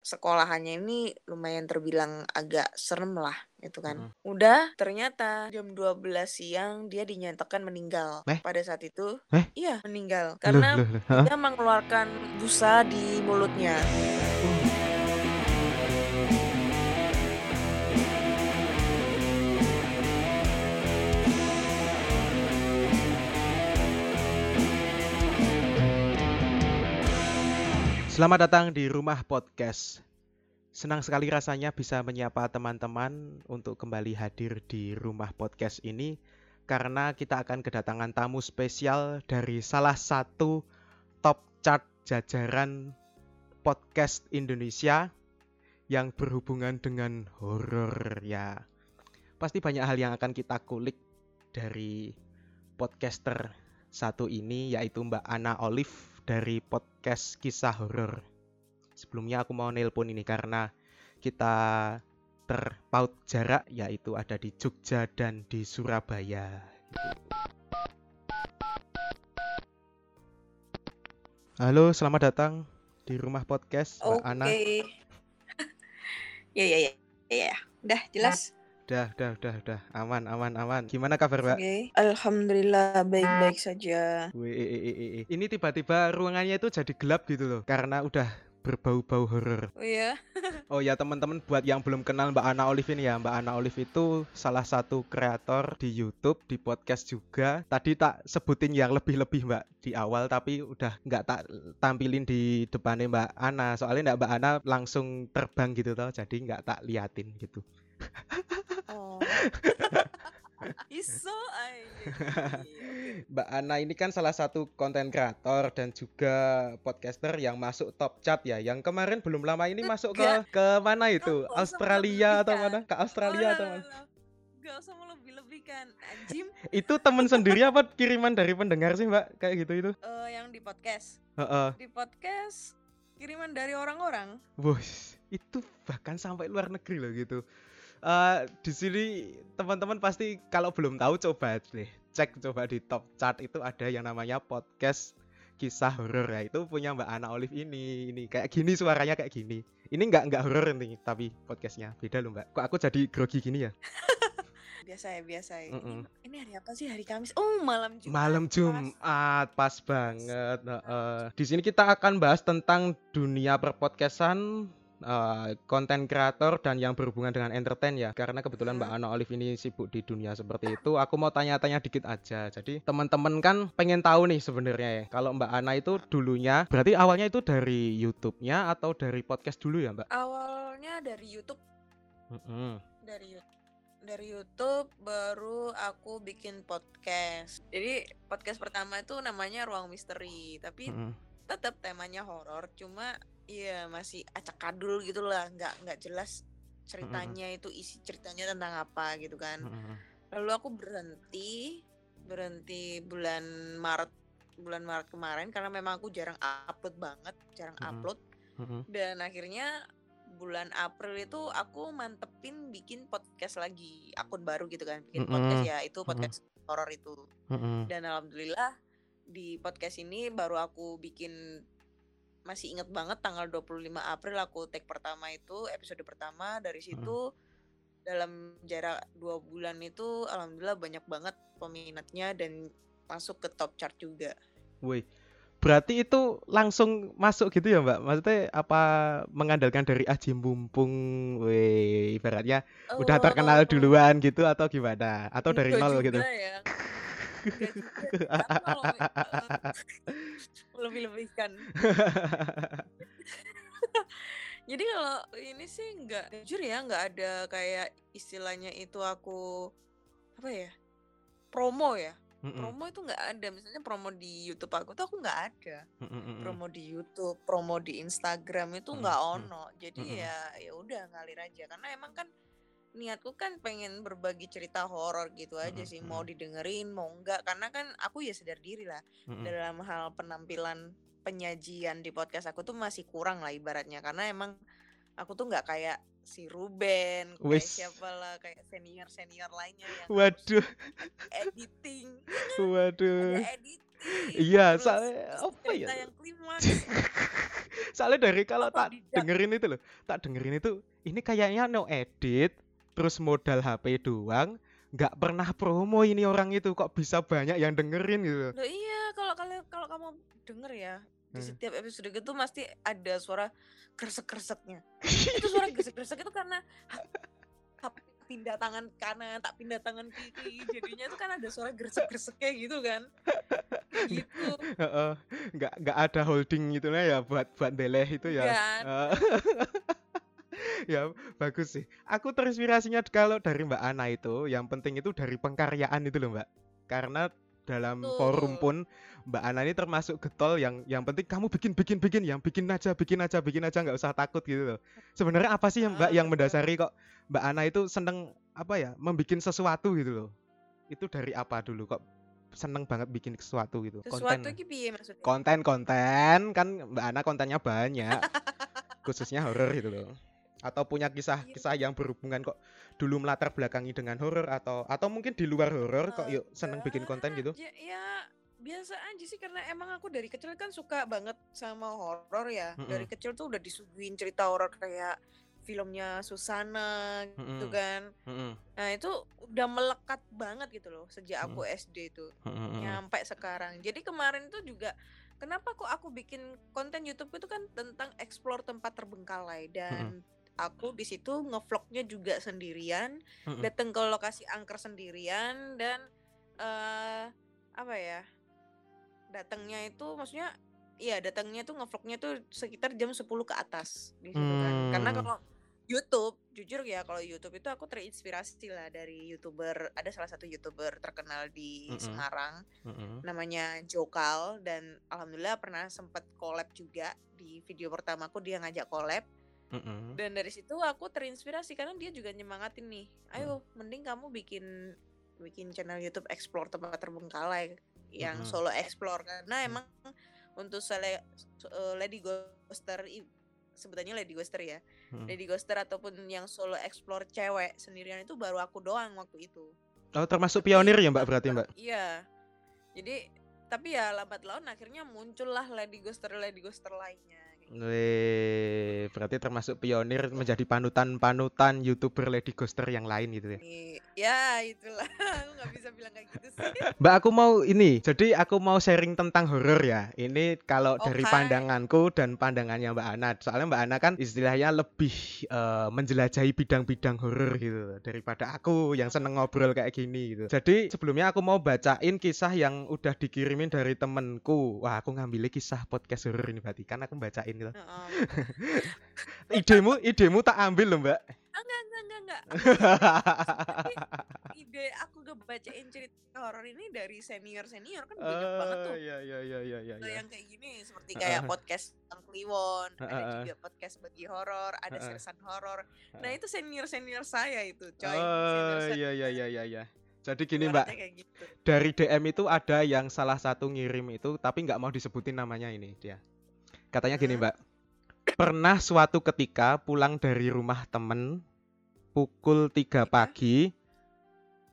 sekolahannya ini lumayan terbilang agak serem lah gitu kan. Mhm. Udah ternyata jam 12 siang dia dinyatakan meninggal. Eh? Pada saat itu, Eh? iya meninggal Loh, karena loh, loh. Hah? dia mengeluarkan busa di mulutnya. Selamat datang di Rumah Podcast. Senang sekali rasanya bisa menyapa teman-teman untuk kembali hadir di Rumah Podcast ini karena kita akan kedatangan tamu spesial dari salah satu top chart jajaran podcast Indonesia yang berhubungan dengan horor ya. Pasti banyak hal yang akan kita kulik dari podcaster satu ini yaitu Mbak Ana Olive dari podcast kisah horor. Sebelumnya aku mau nelpon ini karena kita terpaut jarak yaitu ada di Jogja dan di Surabaya. Halo, selamat datang di rumah podcast Mbak Oke. Ana. ya ya ya. Ya ya. Udah jelas. Udah, udah, udah, udah. Aman, aman, aman. Gimana kabar, Mbak? Oke. Alhamdulillah baik-baik saja. Wih. Ini tiba-tiba ruangannya itu jadi gelap gitu loh karena udah berbau-bau horor. Oh iya. Oh ya teman-teman buat yang belum kenal Mbak Ana Olive ini ya Mbak Ana Olive itu salah satu kreator di YouTube di podcast juga tadi tak sebutin yang lebih-lebih Mbak di awal tapi udah nggak tak tampilin di depannya Mbak Ana soalnya nggak Mbak Ana langsung terbang gitu tau jadi nggak tak liatin gitu. Iso ay. Mbak Ana ini kan salah satu konten kreator dan juga podcaster yang masuk top chart ya yang kemarin belum lama ini masuk ke ke mana itu Australia atau mana ke Australia atau mana Gak usah melebih-lebihkan. Anjim itu temen sendiri apa kiriman dari pendengar sih mbak kayak gitu itu eh, yang di podcast. Heeh. Di podcast kiriman dari orang-orang. Bos, itu bahkan sampai luar negeri loh gitu. Eh di sini teman-teman pasti kalau belum tahu coba deh cek coba di top chart itu ada yang namanya podcast kisah horor ya itu punya Mbak Ana Olive ini ini kayak gini suaranya kayak gini ini nggak nggak horor nih tapi podcastnya beda loh Mbak kok aku jadi grogi gini ya Biasa ya, biasa ya. Ini- Mm-mm. Ini, hari apa sih? Hari Kamis. Oh, malam Jumat. Malam Pas. Jumat pas banget. heeh. Di sini kita akan bahas tentang dunia perpodcastan, eh, konten kreator dan yang berhubungan dengan entertain ya. Karena kebetulan Mbak Hmm. Ana Olive ini sibuk di dunia seperti itu. Aku mau tanya-tanya dikit aja. Jadi teman-teman kan pengen tahu nih sebenarnya ya. Kalau Mbak Ana itu dulunya, berarti awalnya itu dari YouTube-nya atau dari podcast dulu ya Mbak? Awalnya dari YouTube, Mm-mm. dari YouTube. Dari YouTube baru aku bikin podcast. Jadi podcast pertama itu namanya Ruang Misteri, tapi Mm-mm. tetap temanya horor, cuma ya masih acak kadul gitu lah, nggak nggak jelas ceritanya itu isi ceritanya tentang apa gitu kan. Mm-mm. Lalu aku berhenti berhenti bulan Maret bulan Maret kemarin karena memang aku jarang upload banget, jarang Mm-mm. upload Mm-mm. dan akhirnya bulan April itu aku mantepin bikin podcast lagi akun baru gitu kan bikin Mm-mm. podcast ya itu podcast horor itu Mm-mm. dan alhamdulillah di podcast ini baru aku bikin masih inget banget tanggal 25 April aku take pertama itu episode pertama dari situ dalam jarak dua bulan itu alhamdulillah banyak banget peminatnya dan masuk ke top chart juga Woi, berarti itu langsung masuk gitu ya Mbak? Maksudnya apa mengandalkan dari aji mumpung, woi, ibaratnya udah terkenal Oh, duluan gitu atau gimana? Atau dari nol gitu? ya Kalau lebih-lebihkan? Jadi kalau ini sih nggak jujur ya nggak ada kayak istilahnya itu aku apa ya promo ya? Mm-mm, promo itu nggak ada. Misalnya promo di YouTube aku tuh aku nggak ada. Mm-mm, promo di YouTube promo di Instagram itu nggak mm, ono. jadi mm-mm. ya ya udah ngalir aja. Karena emang kan niatku kan pengen berbagi cerita horor gitu aja sih mau mm-mm. didengerin mau enggak karena kan aku ya sadar diri lah Mm-mm. dalam hal penampilan penyajian di podcast aku tuh masih kurang lah ibaratnya karena emang aku tuh nggak kayak si Ruben kayak siapa lah kayak senior senior lainnya yang Waduh, editing waduh. ada edit Iya, terus soalnya apa ya? yang klimaks Soalnya dari kalau tak dengerin itu loh, tak dengerin itu ini kayaknya no edit, terus modal HP doang, nggak pernah promo ini orang itu kok bisa banyak yang dengerin gitu. Loh iya, kalau kalian kalau kamu denger ya, di Hmm. setiap episode gitu pasti ada suara kresek-kreseknya. Itu suara kresek-kresek itu karena pindah tangan kanan, tak pindah tangan kiri. Jadinya itu kan ada suara gresek-greseknya gitu kan. Gitu. Heeh, nggak nggak ada holding gitu ya buat buat deleh itu ya. Eh, ya bagus sih. Aku terinspirasinya kalau dari Mbak Ana itu, yang penting itu dari pengkaryaan itu loh Mbak. Karena dalam forum Betul. pun Mbak Ana ini termasuk getol yang yang penting kamu bikin bikin bikin yang bikin aja bikin aja bikin aja nggak usah takut gitu loh. Sebenarnya apa sih yang Mbak yang mendasari kok Mbak Ana itu seneng apa ya membikin sesuatu gitu loh. Itu dari apa dulu kok seneng banget bikin sesuatu gitu. Sesuatu Konten iki piye maksudnya? konten-konten kan Mbak Ana kontennya banyak khususnya horor gitu loh atau punya kisah-kisah yang berhubungan kok dulu melatar belakangi dengan horor atau atau mungkin di luar horor kok yuk seneng bikin konten gitu Ya, ya biasa aja sih karena emang aku dari kecil kan suka banget sama horor ya. Dari Mm-mm. kecil tuh udah disuguhin cerita horor kayak filmnya Susana gitu Mm-mm. kan. Mm-mm. Nah, itu udah melekat banget gitu loh sejak aku SD itu Mm-mm. nyampe sekarang. Jadi kemarin tuh juga kenapa kok aku bikin konten YouTube itu kan tentang explore tempat terbengkalai dan aku di situ ngevlognya juga sendirian Mm-mm. datang ke lokasi angker sendirian dan eh apa ya datangnya itu maksudnya iya datangnya tuh ngevlognya tuh sekitar jam 10 ke atas di situ kan karena Hmm. kalau YouTube jujur ya kalau YouTube itu aku terinspirasi lah dari youtuber ada salah satu youtuber terkenal di Mm-mm. Semarang Mm-mm. namanya Jokal dan alhamdulillah pernah sempat collab juga di video pertamaku dia ngajak collab Mm-mm. dan dari situ aku terinspirasi karena dia juga nyemangatin nih ayo mending kamu bikin bikin channel YouTube explore tempat terbengkalai yang Mm-mm. solo explore karena Mm. emang untuk sele, eh, Lady Ghoster sebutannya Lady Ghoster ya Mm. Lady Ghoster ataupun yang solo explore cewek sendirian itu baru aku doang waktu itu oh termasuk Tapi pionir ya Mbak berarti Mbak iya jadi tapi ya lambat laun akhirnya muncullah Lady Ghoster Lady Ghoster lainnya Weh, berarti termasuk pionir menjadi panutan-panutan youtuber Lady Ghoster yang lain gitu ya. Nih, ya itulah aku nggak bisa bilang kayak gitu sih Mbak aku mau ini, jadi aku mau sharing tentang horor ya. Ini kalau dari Oke. pandanganku dan pandangannya Mbak Ana. Soalnya Mbak Ana kan istilahnya lebih eh, menjelajahi bidang-bidang horor gitu daripada aku yang seneng ngobrol kayak gini gitu. Jadi sebelumnya aku mau bacain kisah yang udah dikirimin dari temenku. Wah, aku ngambilnya kisah podcast horor ini berarti kan aku bacain gitu. Heeh. Idemu, idemu tak ambil loh Mbak. enggak enggak enggak enggak Sebenarnya ide aku ngebacain cerita horor ini dari senior senior kan banyak banget tuh iya iya iya iya iya. Ada iya. yang kayak gini seperti kayak Heeh. podcast tentang Kliwon, ada Heeh. juga podcast bagi horor, ada Heeh. sersan horor. Nah, itu senior-senior saya itu, coy. Oh iya iya iya iya iya. Jadi gini Mbak, gitu. dari DM itu ada yang salah satu ngirim itu tapi nggak mau disebutin namanya ini dia. Katanya gini. Mbak, pernah suatu ketika pulang dari rumah temen pukul 3 Iya. pagi,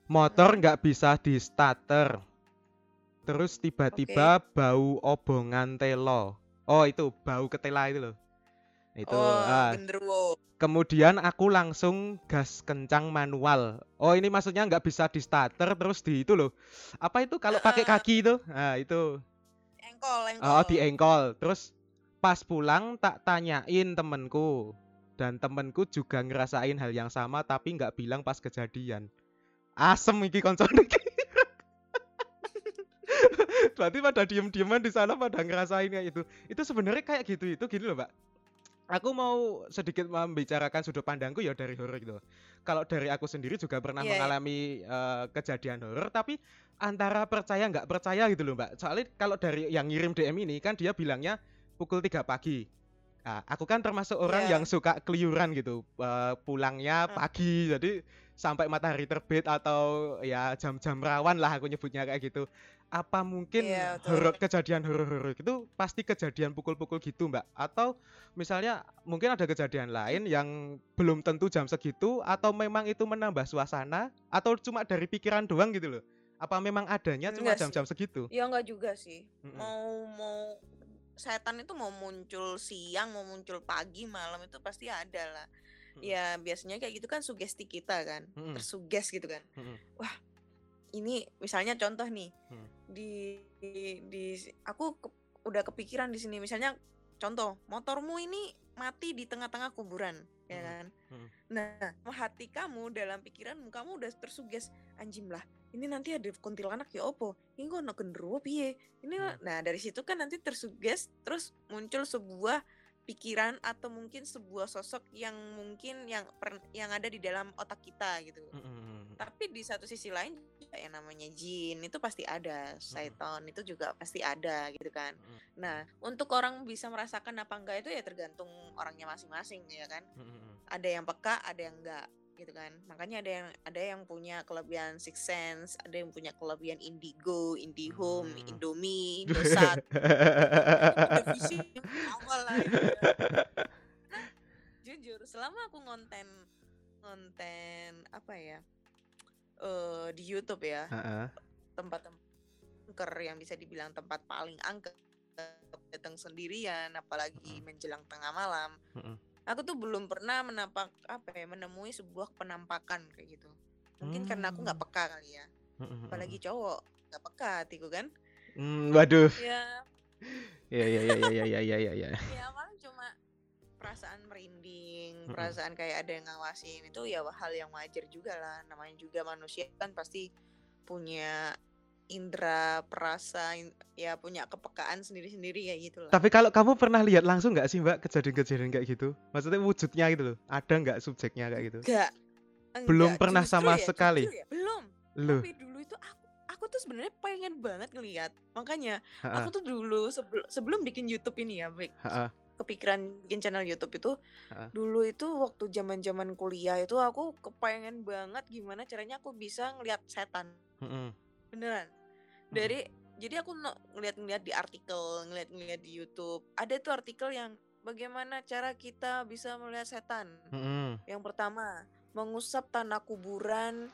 motor nggak bisa di starter. Terus tiba-tiba bau obongan telo. Oh itu bau ketela itu loh. Itu oh, ah. Kemudian aku langsung gas kencang manual. Oh ini maksudnya nggak bisa di starter terus di itu loh. Apa itu kalau pakai kaki itu? Nah itu. Engkol, engkol. Oh di engkol. Terus pas pulang tak tanyain temenku. Dan temenku juga ngerasain hal yang sama tapi nggak bilang pas kejadian. Asem iki koncone iki. Berarti pada diem-dieman di sana pada ngerasain kayak itu. Itu sebenarnya kayak gitu itu gini loh, Mbak. Aku mau sedikit membicarakan sudut pandangku ya dari horor gitu. Kalau dari aku sendiri juga pernah Iya, iya. mengalami eh, kejadian horor, tapi antara percaya nggak percaya gitu loh Mbak. Soalnya kalau dari yang ngirim DM ini kan dia bilangnya pukul 3 pagi. Nah, aku kan termasuk orang Iya. yang suka keluyuran gitu, eh, pulangnya Hmm. pagi, jadi sampai matahari terbit atau ya jam-jam rawan lah aku nyebutnya kayak gitu. Apa mungkin Iya, betul. horor kejadian horor-horor itu pasti kejadian pukul-pukul gitu Mbak? Atau misalnya mungkin ada kejadian lain yang belum tentu jam segitu atau memang itu menambah suasana atau cuma dari pikiran doang gitu loh? Apa memang adanya cuma jam-jam segitu? Ya enggak juga sih. Mm-mm. Mau mau setan itu mau muncul siang, mau muncul pagi, malam itu pasti ada lah. Mm-mm. Ya biasanya kayak gitu kan sugesti kita kan, Mm-mm. tersuges gitu kan. Mm-mm. Ini misalnya contoh nih Hmm. di di, di- aku ke- udah kepikiran di sini misalnya contoh motormu ini mati di tengah-tengah kuburan ya Hmm. kan. Hmm. Nah, hati kamu dalam pikiranmu kamu udah tersuges anjing lah. Ini nanti ada kuntilanak ya opo. Ini kok ono genderuwo piye? Ini Hmm. nah dari situ kan nanti tersuges terus muncul sebuah pikiran atau mungkin sebuah sosok yang mungkin yang per- yang ada di dalam otak kita gitu. Mm-mm. Tapi di satu sisi lain juga yang namanya jin itu pasti ada, syaitan itu juga pasti ada gitu kan. Mm. Nah, untuk orang bisa merasakan apa enggak itu ya tergantung orangnya masing-masing ya kan. Mm-mm. Ada yang peka, ada yang enggak gitu kan. Makanya ada yang ada yang punya kelebihan six sense, ada yang punya kelebihan indigo, indihome, Hmm. indomie, indosat. Visi awal lah itu ya. Nah, jujur selama aku ngonten ngonten apa ya eh di YouTube ya Heeh. tempat-tempat angker yang bisa dibilang tempat paling angker datang sendirian apalagi menjelang tengah malam Mm-mm. Aku tuh belum pernah menapak apa ya menemui sebuah penampakan kayak gitu mungkin karena aku nggak Hmm. peka kali ya Mm-mm. apalagi cowok nggak peka hatiku kan Mm, waduh. ya Ya ya ya ya ya ya ya ya. ya. paling cuma perasaan merinding perasaan kayak ada yang ngawasin itu ya hal yang wajar juga lah namanya juga manusia kan pasti punya indera perasa ya punya kepekaan sendiri-sendiri kayak gitu lah Tapi kalau kamu pernah lihat langsung nggak sih Mbak kejadian-kejadian kayak gitu? Maksudnya wujudnya gitu loh. Ada nggak subjeknya kayak gitu? enggak Belum enggak. pernah Justru sama ya, sekali? ya, belum Loh. tapi dulu itu aku aku tuh sebenarnya pengen banget ngeliat makanya Ha-ha, aku tuh dulu sebelum sebelum bikin YouTube ini ya ha-ha. kepikiran bikin channel YouTube itu Ha. dulu itu waktu zaman zaman kuliah itu aku kepengen banget gimana caranya aku bisa ngeliat setan Mm-mm. Beneran dari jadi aku ngeliat-ngeliat di artikel ngeliat-ngeliat di YouTube ada tuh artikel yang bagaimana cara kita bisa melihat setan Mm-mm. yang pertama mengusap tanah kuburan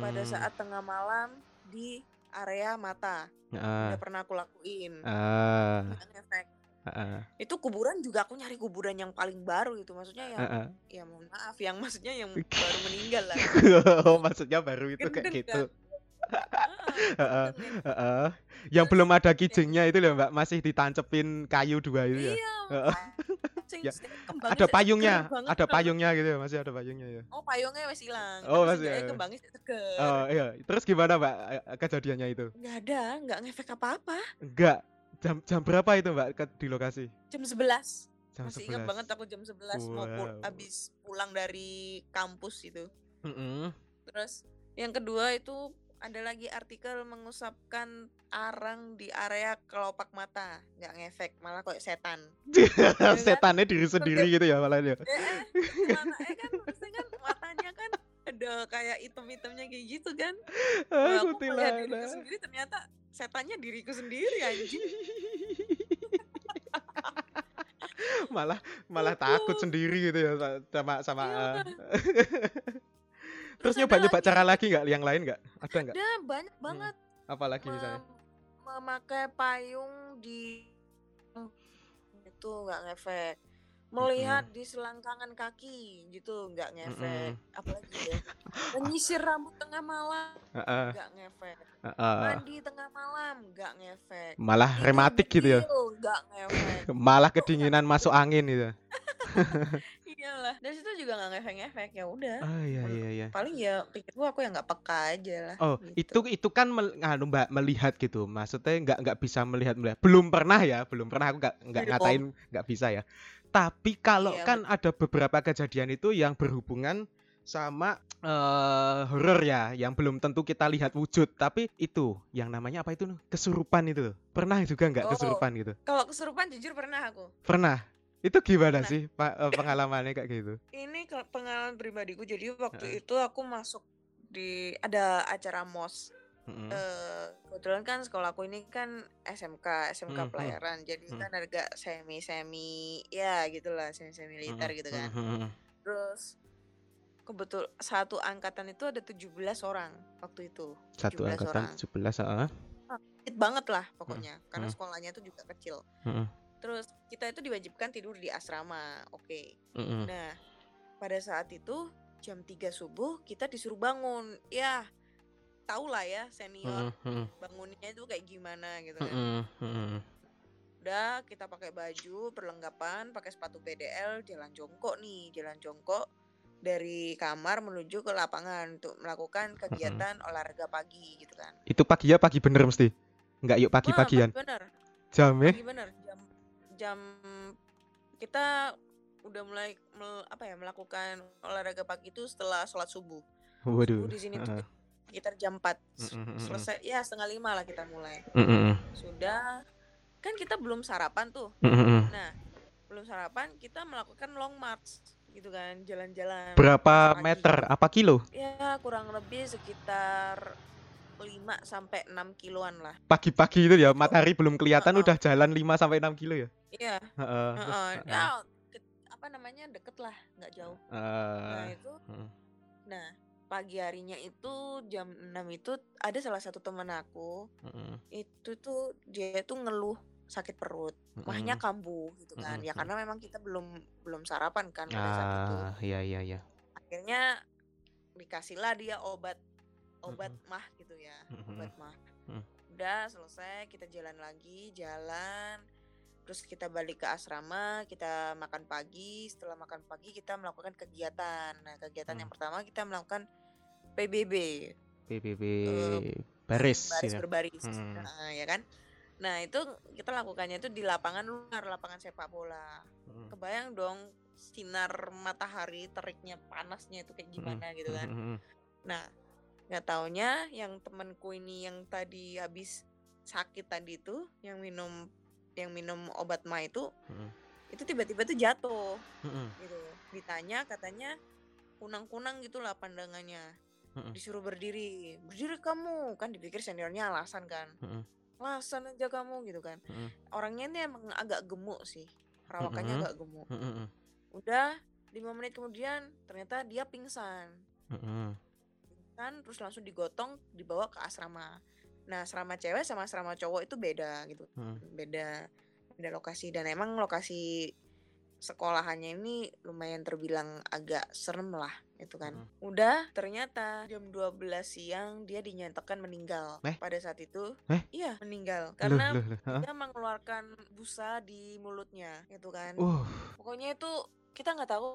pada Mm. saat tengah malam di area mata Ah, udah pernah aku lakuin Nggak ngefek. ah, itu kuburan juga aku nyari kuburan yang paling baru gitu maksudnya yang ah, ah. ya mohon maaf yang maksudnya yang baru meninggal lah Oh, maksudnya baru itu kayak Gendeng gitu. kan? Heeh, Gendeng ya. heeh. Yang belum ada kijingnya itu loh Mbak, masih ditancepin kayu dua itu ya. iya Ya, Ada payungnya, ada payungnya gitu ya, masih ada payungnya ya. oh payungnya wes hilang Oh, masih ada. kembangnya seger Oh iya, terus gimana Mbak eh, kejadiannya itu? nggak ada nggak ngefek apa apa Enggak. Jam jam berapa itu Mbak ke, di lokasi? jam 11 Jam masih ingat 11. banget aku jam 11 mau pul Wow. abis pulang dari kampus itu Mm-mm. Terus yang kedua itu ada lagi artikel mengusapkan arang di area kelopak mata, nggak ngefek, malah kayak setan. kan? Setannya diri sendiri gitu ya malah ya. Eh, eh, mana eh kan kan matanya kan ada kayak item-itemnya kayak gitu kan. Ah, Nah, aku melihat diriku sendiri ternyata setannya diriku sendiri anjing. malah malah takut sendiri gitu ya sa- sama sama Iya. eh. Terus ada nyoba nyoba lagi, cara lagi nggak? Yang lain nggak? Ada nggak? Ada banyak banget. Apalagi misalnya? mem- memakai payung di itu nggak ngefek. Melihat di selangkangan kaki gitu nggak ngefek. Apalagi ya menyisir rambut tengah malam nggak ngefek. Heeh. mandi tengah malam nggak ngefek. Malah Tidur rematik gitu ya. nggak ngefek. Malah kedinginan masuk angin gitu. iyalah dari situ juga nggak ngefek ngefek ya udah Oh iya iya iya. paling ya pikirku aku yang nggak peka aja lah Oh, gitu. itu itu kan mel, nganu, Mbak melihat gitu. Maksudnya nggak nggak bisa melihat melihat. Belum pernah ya, belum pernah aku nggak nggak ngatain nggak bisa ya. Tapi kalau Iya, kan ada beberapa kejadian itu yang berhubungan sama eh horor ya, yang belum tentu kita lihat wujud, tapi itu yang namanya apa itu? Kesurupan itu. Pernah juga nggak Oh. kesurupan gitu? kalau kesurupan jujur pernah aku Pernah. Itu gimana Pernah. sih eh, pengalamannya kayak gitu? ini pengalaman pribadiku jadi waktu Heeh. itu aku masuk di ada acara mos Mm-mm. Eh, kebetulan kan sekolahku ini kan SMK SMK Hmm, hmm. pelayaran jadi Hmm. kan agak semi semi ya gitulah semi semi militer Mm-mm, gitu kan mm-mm, terus kebetul satu angkatan itu ada 17 orang waktu itu. Satu 17 angkatan orang. 17 heeh. Dikit banget lah pokoknya, karena hmm. sekolahnya itu juga kecil. Heeh. Terus kita itu diwajibkan tidur di asrama, oke. Heeh. Nah, pada saat itu jam 3 subuh kita disuruh bangun. Ya, tau lah ya senior Heeh, heeh. bangunnya itu kayak gimana gitu kan. Heeh, heeh. Udah kita pakai baju, perlengkapan, pakai sepatu PDL, jalan jongkok nih, jalan jongkok dari kamar menuju ke lapangan untuk melakukan kegiatan olahraga pagi gitu kan. Itu pagi ya pagi bener mesti. Enggak yuk pagi-pagian. pagi bener, Jam eh. pagi bener. Jam kita udah mulai mel- apa ya melakukan olahraga pagi itu setelah sholat subuh. Waduh. Subuh di sini tuh sekitar jam 4 Mm, mm, mm, mm. selesai ya setengah lima lah kita mulai. Heeh. Sudah kan kita belum sarapan tuh. Heeh. Nah, belum sarapan kita melakukan long march gitu kan, jalan-jalan. Berapa pagi. meter? Apa kilo? Ya, kurang lebih sekitar 5 sampai 6 kiloan lah. Pagi-pagi itu ya, matahari belum kelihatan Heeh. udah jalan 5 sampai 6 kilo ya. Iya, Heeh. terus, heeh. heeh. Ya, apa namanya? deket lah, nggak jauh. Nah, Eh, itu nah, pagi harinya itu jam 6 itu ada salah satu teman aku, heeh, itu tuh dia tuh ngeluh sakit perut, mahnya kambuh gitu kan. Ya karena memang kita belum belum sarapan kan pada saat itu. Ah, iya iya iya. akhirnya dikasihlah dia obat obat Mm-mm. mah gitu ya Mm-mm. obat mah Mm. udah selesai kita jalan lagi jalan terus kita balik ke asrama kita makan pagi setelah makan pagi kita melakukan kegiatan nah kegiatan yang Mm. pertama kita melakukan PBB PBB Eh, baris baris ya. berbaris Mm. Nah, ya kan nah itu kita lakukannya itu di lapangan luar lapangan sepak bola Mm. kebayang dong sinar matahari teriknya panasnya itu kayak gimana gitu kan Mm-mm. nah nggak taunya yang temanku ini yang tadi habis sakit tadi itu yang minum yang minum obat ma itu Mm-mm. itu tiba-tiba tuh jatuh Mm-mm. gitu ditanya katanya kunang-kunang gitulah pandangannya Mm-mm. disuruh berdiri berdiri kamu kan dipikir seniornya alasan kan Mm-mm. alasan aja kamu gitu kan Mm-mm. orangnya ini emang agak gemuk sih perawakannya Mm-mm. agak gemuk Mm-mm. udah lima menit kemudian ternyata dia pingsan Mm-mm. Pingsan terus langsung digotong dibawa ke asrama nah asrama cewek sama asrama cowok itu beda gitu Mm. beda beda lokasi dan emang lokasi sekolahannya ini lumayan terbilang agak serem lah itu kan Mm. udah ternyata jam 12 siang dia dinyatakan meninggal Eh? pada saat itu Eh? iya meninggal Loh, karena loh, loh. Hah? dia mengeluarkan busa di mulutnya gitu kan Uh, pokoknya itu kita nggak tahu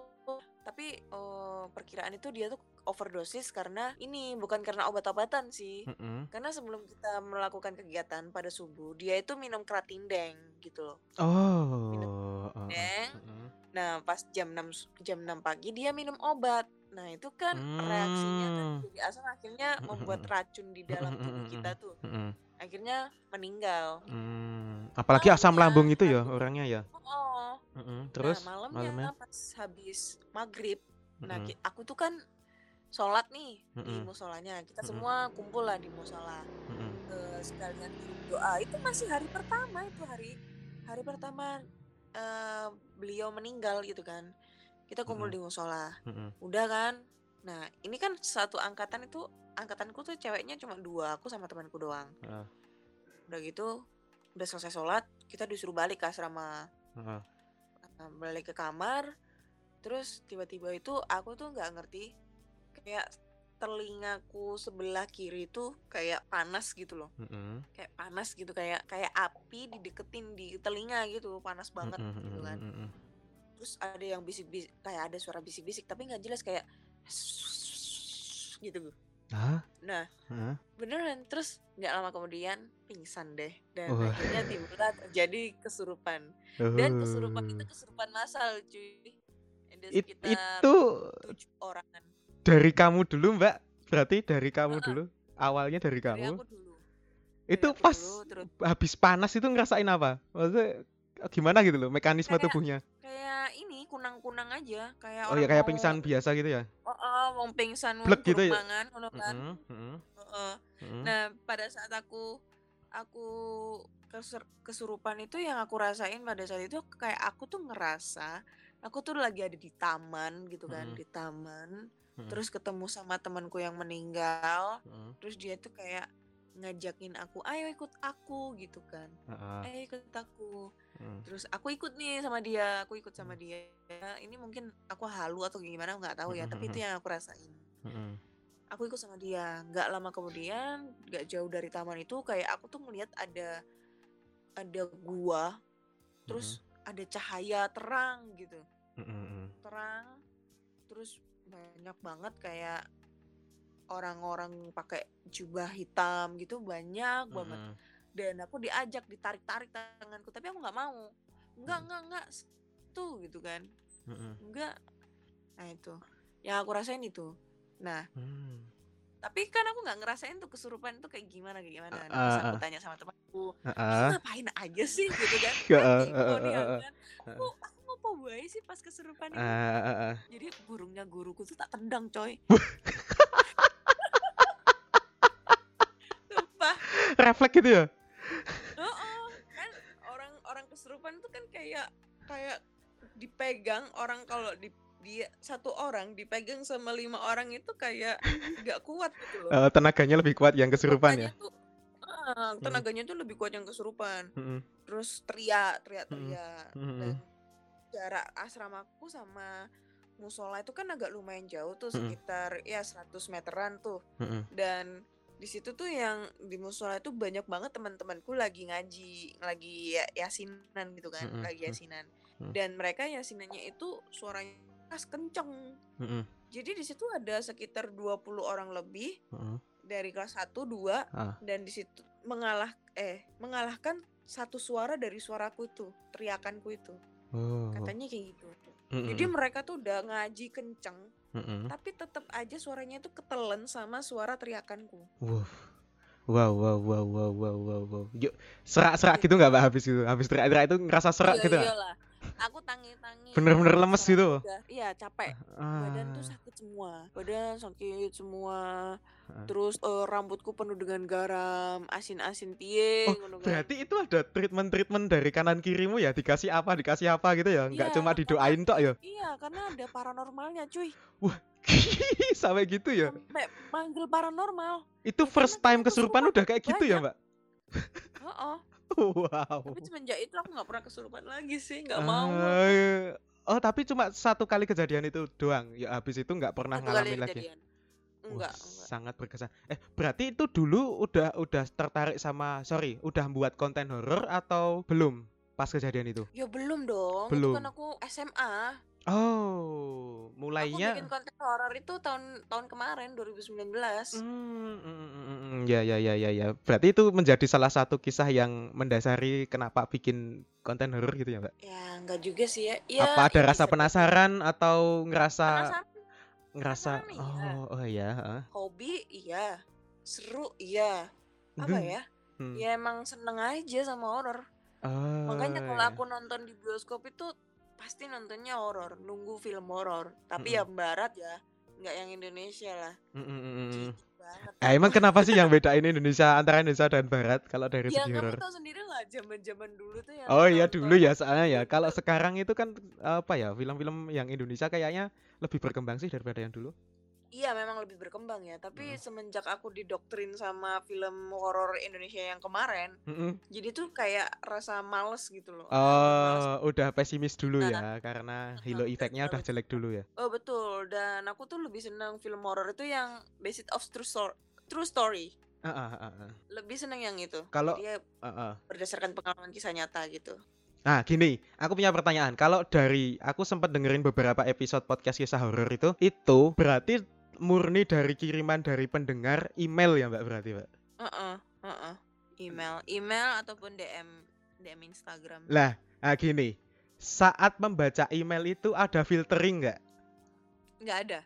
tapi eh, perkiraan itu dia tuh overdosis karena ini bukan karena obat-obatan sih mm-mm. karena sebelum kita melakukan kegiatan pada subuh dia itu minum keratindeng gitu loh Oh. Minum oh, deng. Mm-mm. nah pas jam 6 s- jam 6 pagi dia minum obat nah itu kan reaksinya kan Hmm. jadi asam akhirnya membuat racun di dalam tubuh kita tuh akhirnya meninggal Mm. Apalagi asam lambung itu ya orangnya ya. oh Mm-mm. Terus nah malamnya, malamnya? pas habis maghrib nah Mm-mm. ki- aku tuh kan sholat nih di Mm-mm. musolanya kita Mm-mm. semua kumpul lah di musola Mm-mm. eh, sekalian doa itu masih hari pertama itu hari hari pertama eh, beliau meninggal gitu kan kita kumpul Mm-mm. di musola Mm-mm. udah kan nah ini kan satu angkatan itu angkatanku tuh ceweknya cuma dua aku sama temanku doang Ah. udah gitu udah selesai sholat kita disuruh balik ke asrama Ah. Nah, balik ke kamar terus tiba-tiba itu aku tuh nggak ngerti kayak telingaku sebelah kiri tuh kayak panas gitu loh Mm-mm. kayak panas gitu kayak kayak api dideketin di telinga gitu panas banget Mm-mm. gitu kan Mm-mm. terus ada yang bisik-bisik kayak ada suara bisik-bisik tapi nggak jelas kayak gitu Hah? Nah Hah? beneran terus nggak lama kemudian pingsan deh dan Wah. akhirnya timbullah terjadi kesurupan dan kesurupan itu Oh. kesurupan massal cuy ada It- sekitar itu orangan dari kamu dulu, Mbak. Berarti dari kamu Heeh. dulu. Awalnya dari dari kamu. aku dulu Itu Dari aku pas dulu, terus habis panas itu ngerasain apa? Maksudnya gimana gitu loh mekanisme Kayak- tubuhnya? Kayak ini kunang-kunang aja kayak Oh orang ya kayak mau pingsan biasa gitu ya? oh, oh, mau pingsan Blek gitu ya? mangan kan Mm-mm, mm-mm, Heeh. mm-mm. nah pada saat aku aku keser- kesurupan itu yang aku rasain pada saat itu kayak aku tuh ngerasa aku tuh lagi ada di taman gitu kan Mm-mm. di taman Mm-mm. terus ketemu sama temanku yang meninggal Mm-mm. terus dia tuh kayak ngajakin aku ayo ikut aku gitu kan Heeh. ayo ikut aku Mm. terus aku ikut nih sama dia aku ikut sama Hmm. dia. Ini mungkin aku halu atau gimana nggak tahu ya tapi itu yang aku rasain. Aku ikut sama dia nggak lama kemudian nggak jauh dari taman itu kayak aku tuh melihat ada ada gua terus ada cahaya terang gitu. Terang terus banyak banget kayak orang-orang pakai jubah hitam gitu banyak banget. Mm-mm. Dan aku diajak ditarik-tarik tanganku tapi aku nggak mau. Nggak Hmm. nggak nggak. Tuh gitu kan? Nggak. Nah itu. Yang aku rasain itu. Nah. Mm. tapi kan aku nggak ngerasain tuh kesurupan itu kayak gimana kayak gimana. Nah, Ah, terus ah, aku ah. tanya sama temanku. "Lu ngapain aja sih? Gitu kan. Ya, kan aku kan. Aku aku ngopo bae sih pas kesurupan itu? Jadi burungnya guruku tuh tak tendang coy. Refleks gitu ya? Heeh, kan orang orang kesurupan itu kan kayak kayak dipegang orang kalau di dia satu orang dipegang sama lima orang itu kayak nggak kuat gitu loh. Eh, tenaganya lebih kuat yang kesurupan ya? Tenaganya tuh, ah, tenaganya tuh lebih kuat yang kesurupan. Mm-mm. Terus teriak, teriak, Mm-mm. teriak. Mm-mm. Dan jarak asramaku sama musola itu kan agak lumayan jauh tuh Mm-mm. sekitar ya 100 meteran tuh dan di situ tuh yang di musola itu banyak banget teman-temanku lagi ngaji lagi ya- yasinan gitu kan Mm-mm, lagi mm. yasinan Mm. dan mereka yasinannya itu suaranya keras kenceng Mm-mm. jadi di situ ada sekitar 20 orang lebih Mm-mm. dari kelas 1 2 Ah. dan di situ mengalah eh mengalahkan satu suara dari suaraku itu teriakanku itu Oh. katanya kayak gitu Mm-mm. jadi mereka tuh udah ngaji kenceng Mm-mm. tapi tetap aja suaranya itu ketelen sama suara teriakanku Wow. Wow, wow, wow, wow, wow, wow, wow. Yuk, serak-serak gitu nggak mbak habis itu? Habis teriak-teriak itu ngerasa serak iya, gitu iyalah aku tangi-tangi Bener-bener lemes gitu? iya capek badan tuh Ah. sakit semua badan sakit semua terus eh, rambutku penuh dengan garam asin-asin piye Oh, kan. Berarti itu ada treatment-treatment dari kanan kirimu ya? Dikasih apa, dikasih apa gitu ya? Nggak Iya, cuma didoain tok ya? iya karena ada paranormalnya cuy Sampai gitu ya? sampai manggil paranormal Itu Ya, first time kesurupan kesurupan udah kayak gitu ya banyak. mbak? Heeh. Wow. tapi semenjak itu aku nggak pernah kesurupan lagi sih nggak mau Eh, Oh tapi cuma satu kali kejadian itu doang. Ya habis itu nggak pernah satu ngalamin lagi. enggak enggak sangat berkesan. Eh, berarti itu dulu udah udah tertarik sama sorry, udah buat konten horor atau belum pas kejadian itu? ya belum dong Belum. itu kan aku SMA Oh, aku mulainya bikin konten horor itu tahun tahun kemarin 2019 Hmm, mm, ya ya ya ya ya. Berarti itu menjadi salah satu kisah yang mendasari kenapa bikin konten horor gitu ya, Mbak? ya enggak juga sih ya, ya Apa ada rasa penasaran atau ngerasa penasaran ngerasa penasaran iya. oh oh ya, heeh. hobi iya seru iya apa Hmm, ya hmm. ya emang seneng aja sama horor Oh, makanya kalau ya. aku nonton di bioskop itu pasti nontonnya horor nunggu film horor tapi ya barat ya nggak yang Indonesia lah Mm, mm, mm, mm. Ah, emang kenapa sih yang bedain Indonesia antara Indonesia dan Barat kalau dari ya segi kamu horor? tahu sendiri lah zaman zaman dulu tuh yang Oh iya dulu ya soalnya ya. Kalau sekarang itu kan apa ya film-film yang Indonesia kayaknya lebih berkembang sih daripada yang dulu. Iya memang lebih berkembang ya tapi Mm. semenjak aku didoktrin sama film horor Indonesia yang kemarin Mm-mm. jadi tuh kayak rasa males gitu loh Ah, males. Oh, udah pesimis dulu Nah, ya karena halo efeknya udah jelek dulu ya. Oh betul dan aku tuh lebih senang film horor itu yang based of true story, true story. Ah, ah, ah, ah. Lebih senang yang itu. Kalau dia ah, ah. berdasarkan pengalaman kisah nyata gitu. Nah, gini, aku punya pertanyaan. Kalau dari aku sempat dengerin beberapa episode podcast kisah horor itu, itu berarti murni dari kiriman dari pendengar email ya, Mbak berarti, Mbak? Heeh, heeh. Email, email ataupun DM DM Instagram. Lah, ah, gini. Saat membaca email itu ada filtering nggak? Nggak ada.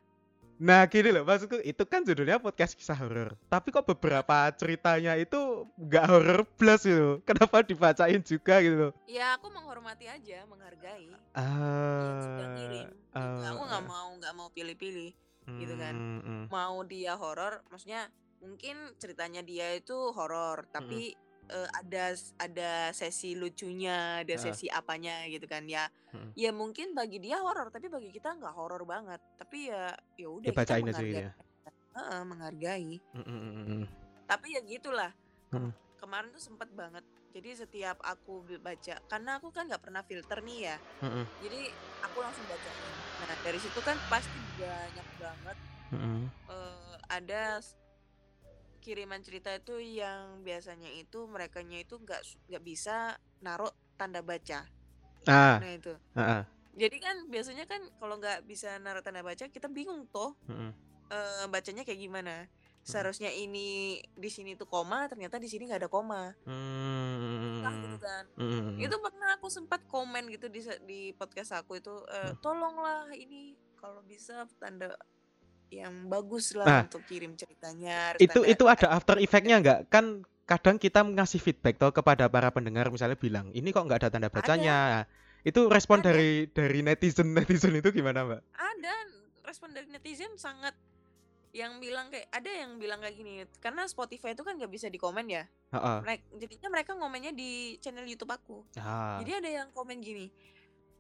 Nah gini loh maksudku itu kan judulnya podcast kisah horor Tapi kok beberapa ceritanya itu nggak horor plus gitu Kenapa dibacain juga gitu loh Ya aku menghormati aja, menghargai Ah, yang sudah ngirim. Ah, aku nggak ah. mau nggak mau pilih-pilih. Gitu kan. Hmm, hmm. Mau dia horor, maksudnya mungkin ceritanya dia itu horor, tapi eh, ada ada sesi lucunya, ada sesi apanya gitu kan ya. Mhm. Ya mungkin bagi dia horor, tapi bagi kita nggak horor banget. Tapi ya ya udah kita aja gitu menghargai, ya. Heeh, menghargai. Mhm mhm mhm. Tapi ya gitulah. Mhm. kemarin tuh sempet banget. Jadi setiap aku baca, karena aku kan nggak pernah filter nih ya. Mhm. Jadi aku langsung bacain. Nah dari situ kan pasti banyak banget Mhm. eh, ada kiriman cerita itu yang biasanya itu mereka itu nggak nggak bisa naruh tanda baca. Ah, Nah itu. heeh. Jadi kan biasanya kan kalau nggak bisa naruh tanda baca kita bingung tuh Mhm. eh, bacanya kayak gimana. Seharusnya ini di sini tuh koma, ternyata di sini nggak ada koma. Mmm. Kan. Mhm mhm. Itu pernah aku sempat komen gitu di di podcast aku itu Mhm. tolonglah ini kalau bisa tanda yang bagus Nah. lah untuk kirim ceritanya Itu tanda itu ada after effect-nya nggak? Kan kadang kita ngasih feedback toh kepada para pendengar misalnya bilang, "Ini kok nggak ada tanda ada bacanya." Itu respon ada dari dari netizen-netizen itu gimana, Mbak? ada respon dari netizen sangat yang bilang kayak ada yang bilang kayak gini karena Spotify itu kan nggak bisa dikomen ya Heeh. mereka jadinya mereka ngomennya di channel YouTube aku Ah. jadi ada yang komen gini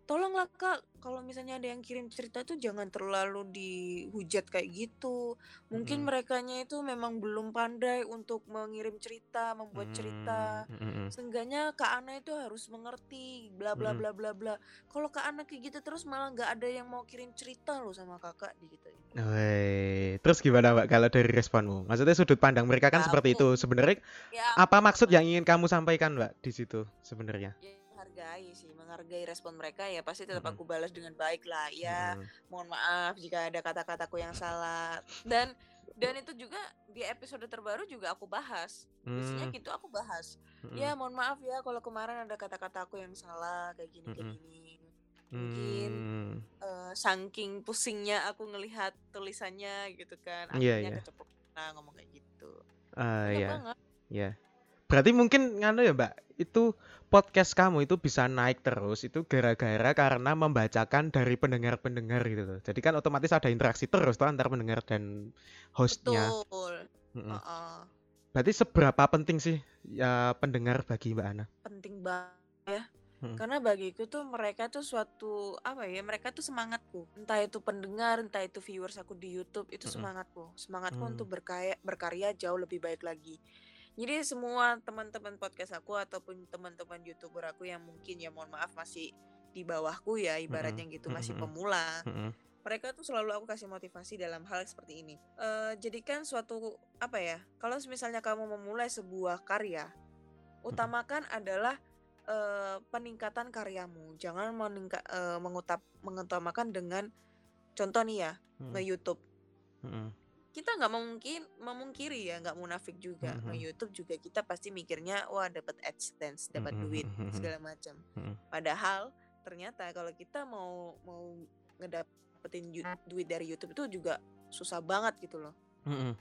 tolonglah kak kalau misalnya ada yang kirim cerita tuh jangan terlalu dihujat kayak gitu mungkin Mhm. merekanya itu memang belum pandai untuk mengirim cerita membuat cerita mhm. Seenggaknya Kak Ana itu harus mengerti bla bla bla bla bla. Kalau Kak Ana kayak gitu terus malah nggak ada yang mau kirim cerita loh sama kakak gitu. Weh, terus gimana, Mbak, kalau dari responmu? Maksudnya sudut pandang mereka kan seperti Aku itu. Sebenarnya ya apa maksud yang ingin kamu sampaikan, Mbak, di situ sebenarnya? ya, menghargai sih, menghargai respon mereka ya pasti tetap aku balas dengan baik lah. Ya, Mhm. mohon maaf jika ada kata-kataku yang salah. Dan dan itu juga di episode terbaru juga aku bahas. Biasanya Mmm. gitu aku bahas. Ya, mohon maaf ya kalau kemarin ada kata-kataku yang salah kayak gini kayak gini. Mungkin Mmm. eh, saking pusingnya aku ngelihat tulisannya gitu kan Iya akhirnya iya. keceplosan ngomong kayak gitu Ah, banyak iya. banget Iya. Berarti mungkin nganu ya, Mbak, itu podcast kamu itu bisa naik terus itu gara-gara karena membacakan dari pendengar-pendengar gitu loh. Jadi kan otomatis ada interaksi terus tuh antar pendengar dan host-nya. betul Mhm. Heeh. Berarti seberapa penting sih ya pendengar bagi Mbak Ana? penting banget ya Mhm. karena bagiku tuh mereka tuh suatu apa ya mereka tuh semangatku entah itu pendengar entah itu viewers aku di YouTube itu semangatku semangatku Mmm. untuk berkarya berkarya jauh lebih baik lagi jadi semua teman-teman podcast aku ataupun teman-teman youtuber aku yang mungkin ya mohon maaf masih di bawahku ya ibaratnya gitu masih pemula Mhm. mereka tuh selalu aku kasih motivasi dalam hal seperti ini. Eh jadikan suatu apa ya? Kalau misalnya kamu memulai sebuah karya, utamakan adalah eh, peningkatan karyamu. Jangan meningka, eh, mengutap, mengutamakan dengan contoh nih ya Mhm. nge-YouTube. Mhm. Kita nggak mungkin memungkiri ya, nggak munafik juga. Mhm. Nge-YouTube juga kita pasti mikirnya wah dapat AdSense, dapat Mhm, duit mhm. segala macam. Mhm. Padahal ternyata kalau kita mau mau ngedapetin yu- duit dari YouTube itu juga susah banget gitu loh. Mhm.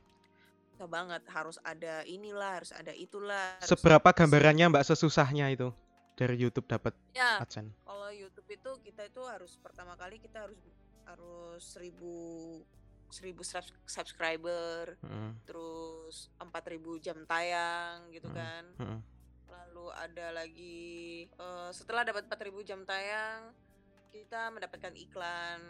Susah banget, harus ada inilah, harus ada itulah, harus Seberapa se- gambarannya Mbak sesusahnya itu dari YouTube dapat Ya, AdSense? kalau YouTube itu kita itu harus pertama kali kita harus harus seribu seribu subs- subscriber, Mhm. terus 4000 jam tayang gitu Mhm. kan. Mhm. Lalu ada lagi eh, setelah dapat 4000 jam tayang, kita mendapatkan iklan.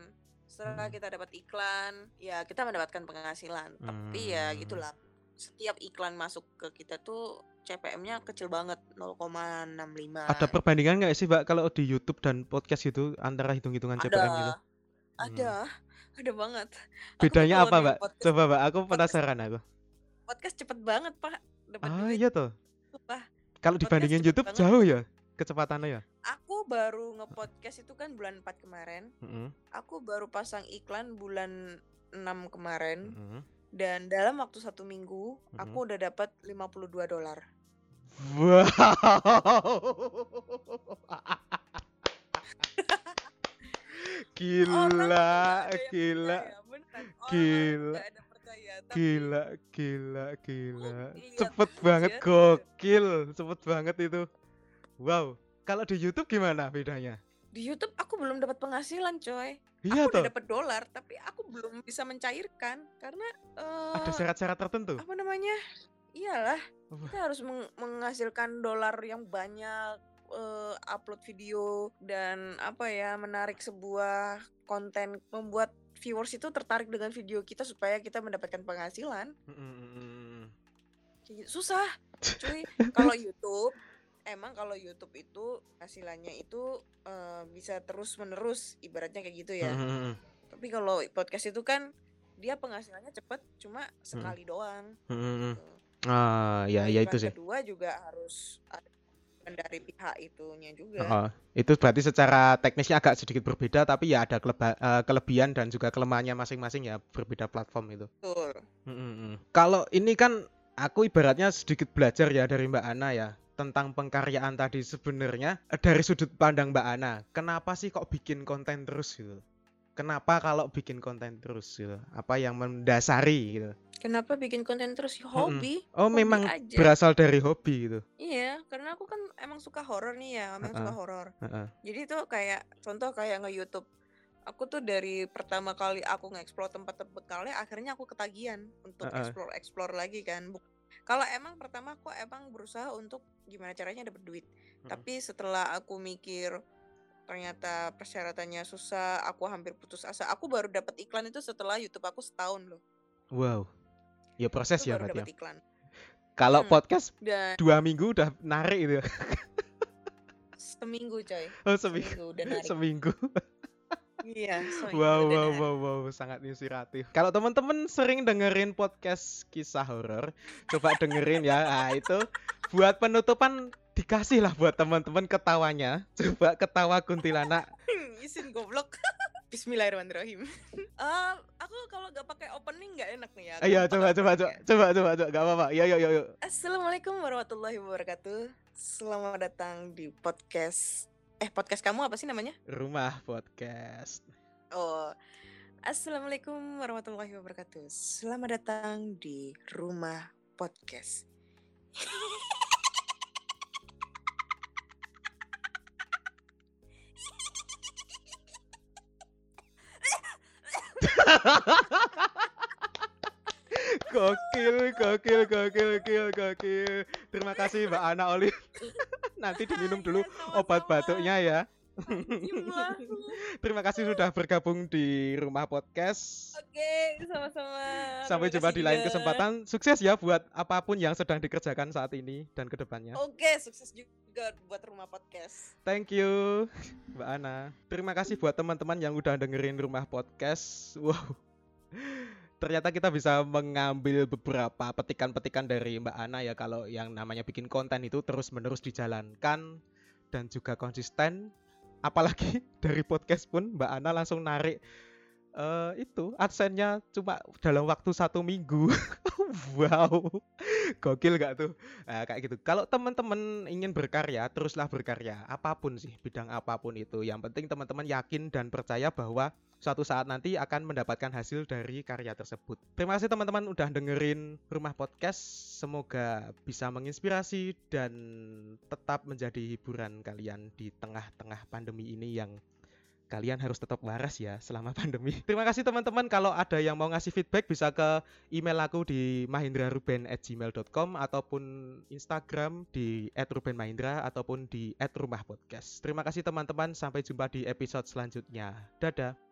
Setelah Mhm. kita dapat iklan, ya kita mendapatkan penghasilan. Tapi ya gitulah. Setiap iklan masuk ke kita tuh CPM-nya kecil banget, 0,65. Ada perbandingan nggak sih Mbak kalau di YouTube dan podcast itu antara hitung-hitungan Ada, CPM gitu? Hmm. Ada, banget. Aku Bedanya apa Mbak? podcast, Coba Mbak, aku podcast, penasaran aku. podcast cepet banget pak, dapat Ah duit. iya tuh. Sumpah, Kalau dibandingin YouTube banget. jauh ya kecepatannya ya. Aku baru nge-podcast itu kan bulan 4 kemarin. Mhm. Aku baru pasang iklan bulan 6 kemarin. Mhm. Dan dalam waktu satu minggu, aku Mhm. udah dapat 52 dolar. Wow. Gila, ada gila, gila, ada gila, gila, gila. Cepet banget, gokil, cepet banget itu. Wow. Kalau di YouTube gimana bedanya? Di YouTube aku belum dapat penghasilan, coy. Iya Aku udah toh, dapat dolar, tapi aku belum bisa mencairkan karena ada eh syarat-syarat tertentu. apa namanya? iyalah kita harus meng- menghasilkan dolar yang banyak eh, upload video dan apa ya menarik sebuah konten membuat viewers itu tertarik dengan video kita supaya kita mendapatkan penghasilan gitu. susah cuy kalau YouTube emang kalau YouTube itu hasilannya itu eh, bisa terus menerus ibaratnya kayak gitu ya Mm-mm. tapi kalau podcast itu kan dia penghasilannya cepet cuma sekali doang Mm-mm. gitu. Ah, ya, ya itu sih. kedua juga harus ada dari pihak itunya juga Oh, itu berarti secara teknisnya agak sedikit berbeda, tapi ya ada keleba- eh, kelebihan dan juga kelemahannya masing-masing ya, berbeda platform itu. betul Mm-mm. Kalau ini kan aku ibaratnya sedikit belajar ya dari Mbak Ana ya tentang pengkaryaan tadi sebenarnya eh, dari sudut pandang Mbak Ana, kenapa sih kok bikin konten terus gitu? Kenapa kalau bikin konten terus gitu? Apa yang mendasari gitu? kenapa bikin konten terus hobi Oh, Hobi memang aja. berasal dari hobi gitu. iya karena aku kan emang suka horor nih ya emang suka Heeh. horor Heeh. jadi itu kayak contoh kayak nge YouTube aku tuh dari pertama kali aku nge-explore tempat-tempat kali akhirnya aku ketagihan untuk Heeh. explore explore lagi kan kalau emang pertama aku emang berusaha untuk gimana caranya dapat duit Mm-mm. tapi setelah aku mikir ternyata persyaratannya susah aku hampir putus asa aku baru dapat iklan itu setelah YouTube aku setahun loh Wow. Ya proses itu ya berarti ya. iklan Kalau Hmm. podcast dan dua minggu udah narik itu. seminggu coy Oh seminggu. seminggu udah narik Seminggu. iya Wow, wow, wow, wow, sangat inspiratif. Kalau teman-teman sering dengerin podcast kisah horor, coba dengerin ya. Nah, itu buat penutupan dikasih lah buat teman-teman ketawanya. Coba ketawa kuntilanak. Isin goblok. Bismillahirrahmanirrahim. Eh, aku kalau nggak pakai opening nggak enak nih ya. Ayo gampang coba coba coba openingnya. coba coba coba gak apa-apa. Yo yo yo yo. Assalamualaikum warahmatullahi wabarakatuh. Selamat datang di podcast. Eh podcast kamu apa sih namanya? Rumah podcast. Oh, Assalamualaikum warahmatullahi wabarakatuh. Selamat datang di rumah podcast. Gokil, gokil, gokil, gokil, gokil. Terima kasih Mbak Ana Olive. Nanti diminum dulu obat batuknya ya. Terima kasih sudah bergabung di Rumah Podcast. Oke, sama-sama. Sampai Terima jumpa di lain juga. kesempatan. Sukses ya buat apa pun yang sedang dikerjakan saat ini dan ke depannya. Oke, sukses juga buat rumah podcast. Thank you, Mbak Ana. Terima kasih buat teman-teman yang udah dengerin Rumah Podcast. Wow. Ternyata kita bisa mengambil beberapa petikan-petikan dari Mbak Ana ya kalau yang namanya bikin konten itu terus-menerus dijalankan dan juga konsisten. Apalagi dari podcast pun Mbak Ana langsung narik eh itu adsense-nya cuma dalam waktu satu minggu. wow, gokil gak tuh? Nah, kayak gitu. Kalau teman-teman ingin berkarya, teruslah berkarya. Apa pun sih, bidang apa pun itu. Yang penting teman-teman yakin dan percaya bahwa suatu saat nanti akan mendapatkan hasil dari karya tersebut. Terima kasih teman-teman udah dengerin Rumah Podcast. Semoga bisa menginspirasi dan tetap menjadi hiburan kalian di tengah-tengah pandemi ini yang kalian harus tetap waras ya selama pandemi. Terima kasih teman-teman. Kalau ada yang mau ngasih feedback bisa ke email aku di mahindraruben@gmail.com ataupun Instagram di @rubenmahindra ataupun di @rumahpodcast. Terima kasih teman-teman. Sampai jumpa di episode selanjutnya. Dadah.